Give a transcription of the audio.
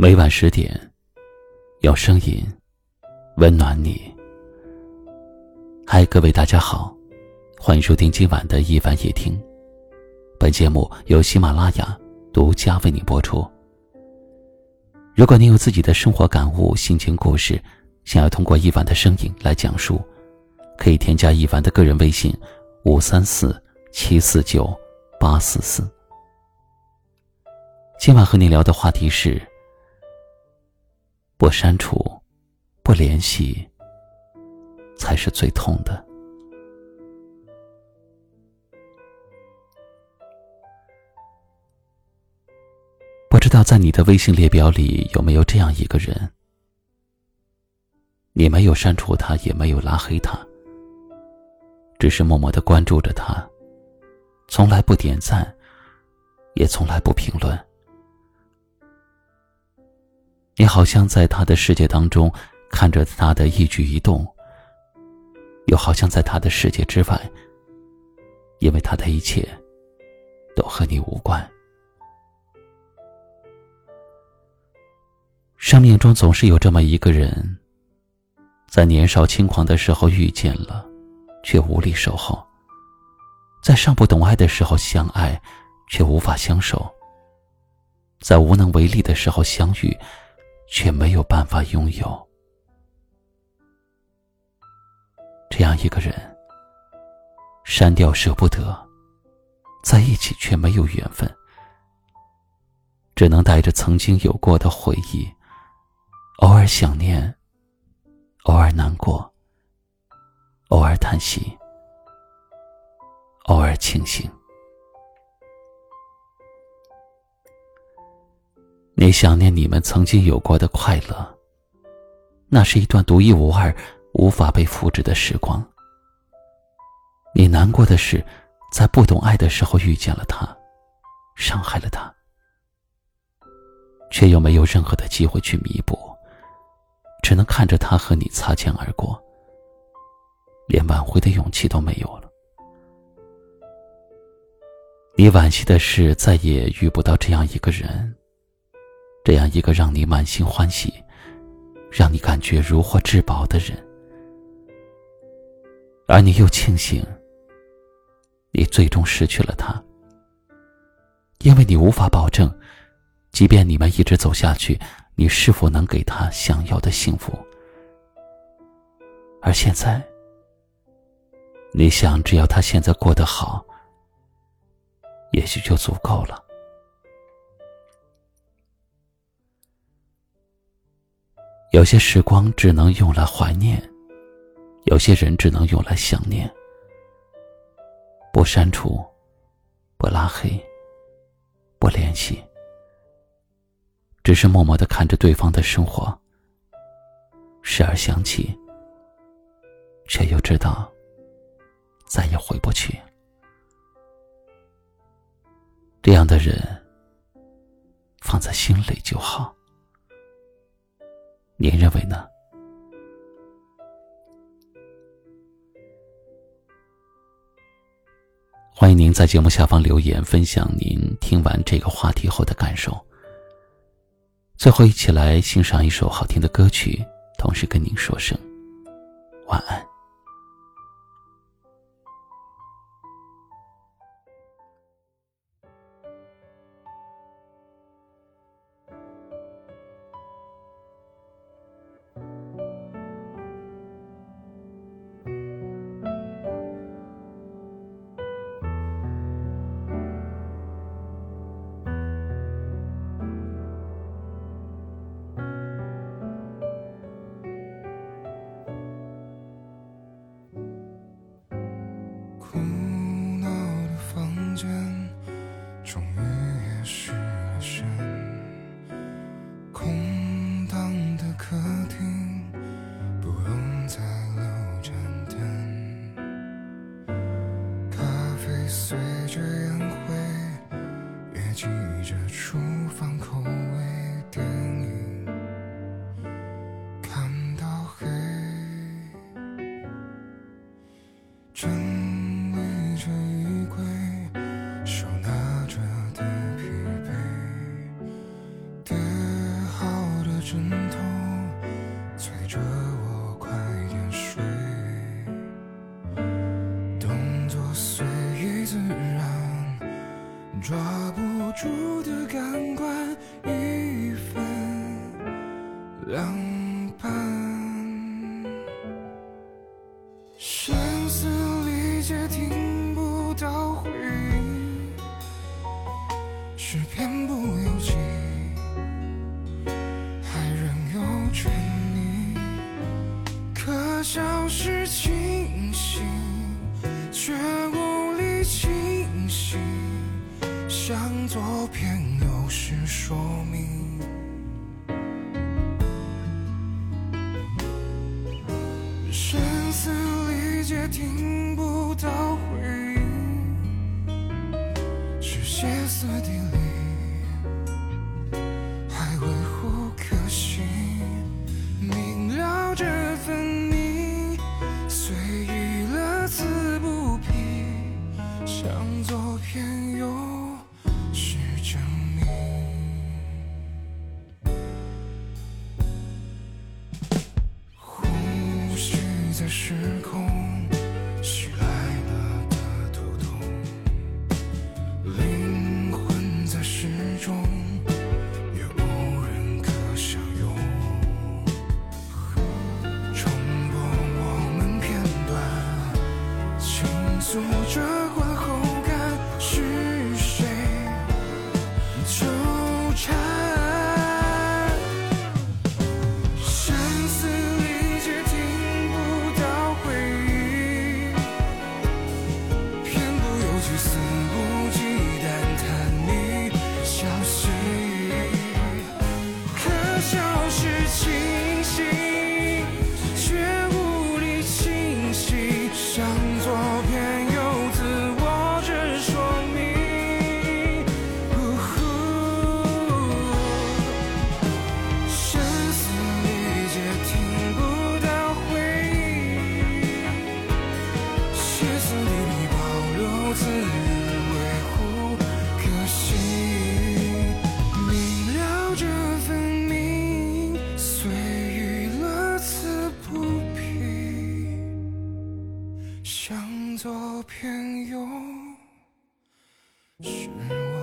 每晚十点，有声音温暖你。嗨，各位大家好，欢迎收听今晚的一晚夜听。本节目由喜马拉雅独家为你播出。如果您有自己的生活感悟、心情故事，想要通过一晚的声音来讲述，可以添加一晚的个人微信：五三四七四九八四四。今晚和你聊的话题是。不删除，不联系，才是最痛的。不知道在你的微信列表里有没有这样一个人，你没有删除他，也没有拉黑他，只是默默的关注着他，从来不点赞，也从来不评论。你好像在他的世界当中看着他的一举一动，又好像在他的世界之外，因为他的一切都和你无关。生命中总是有这么一个人，在年少轻狂的时候遇见了，却无力守候；在尚不懂爱的时候相爱，却无法相守；在无能为力的时候相遇。却没有办法拥有这样一个人，删掉舍不得，在一起却没有缘分，只能带着曾经有过的回忆，偶尔想念，偶尔难过，偶尔叹息，偶尔庆幸。你想念你们曾经有过的快乐，那是一段独一无二、无法被复制的时光。你难过的是，在不懂爱的时候遇见了他，伤害了他，却又没有任何的机会去弥补，只能看着他和你擦肩而过，连挽回的勇气都没有了。你惋惜的是，再也遇不到这样一个人。这样一个让你满心欢喜、让你感觉如获至宝的人，而你又庆幸，你最终失去了他，因为你无法保证，即便你们一直走下去，你是否能给他想要的幸福。而现在，你想，只要他现在过得好，也许就足够了。有些时光只能用来怀念，有些人只能用来想念。不删除，不拉黑，不联系，只是默默的看着对方的生活，时而想起，却又知道再也回不去。这样的人，放在心里就好。您认为呢？欢迎您在节目下方留言，分享您听完这个话题后的感受。最后，一起来欣赏一首好听的歌曲，同时跟您说声晚安。枕头，催着我快点睡。动作随意自然，抓不住的感官，一分两可笑是清醒，却无力清醒。向左偏右是说明，声嘶力竭听不到回应，是歇斯底里时空袭来了的头痛，灵魂在失重，也无人可相拥。重播我们片段，倾诉着。自认为不可惜明了这分明随意乐此不疲向左偏右是我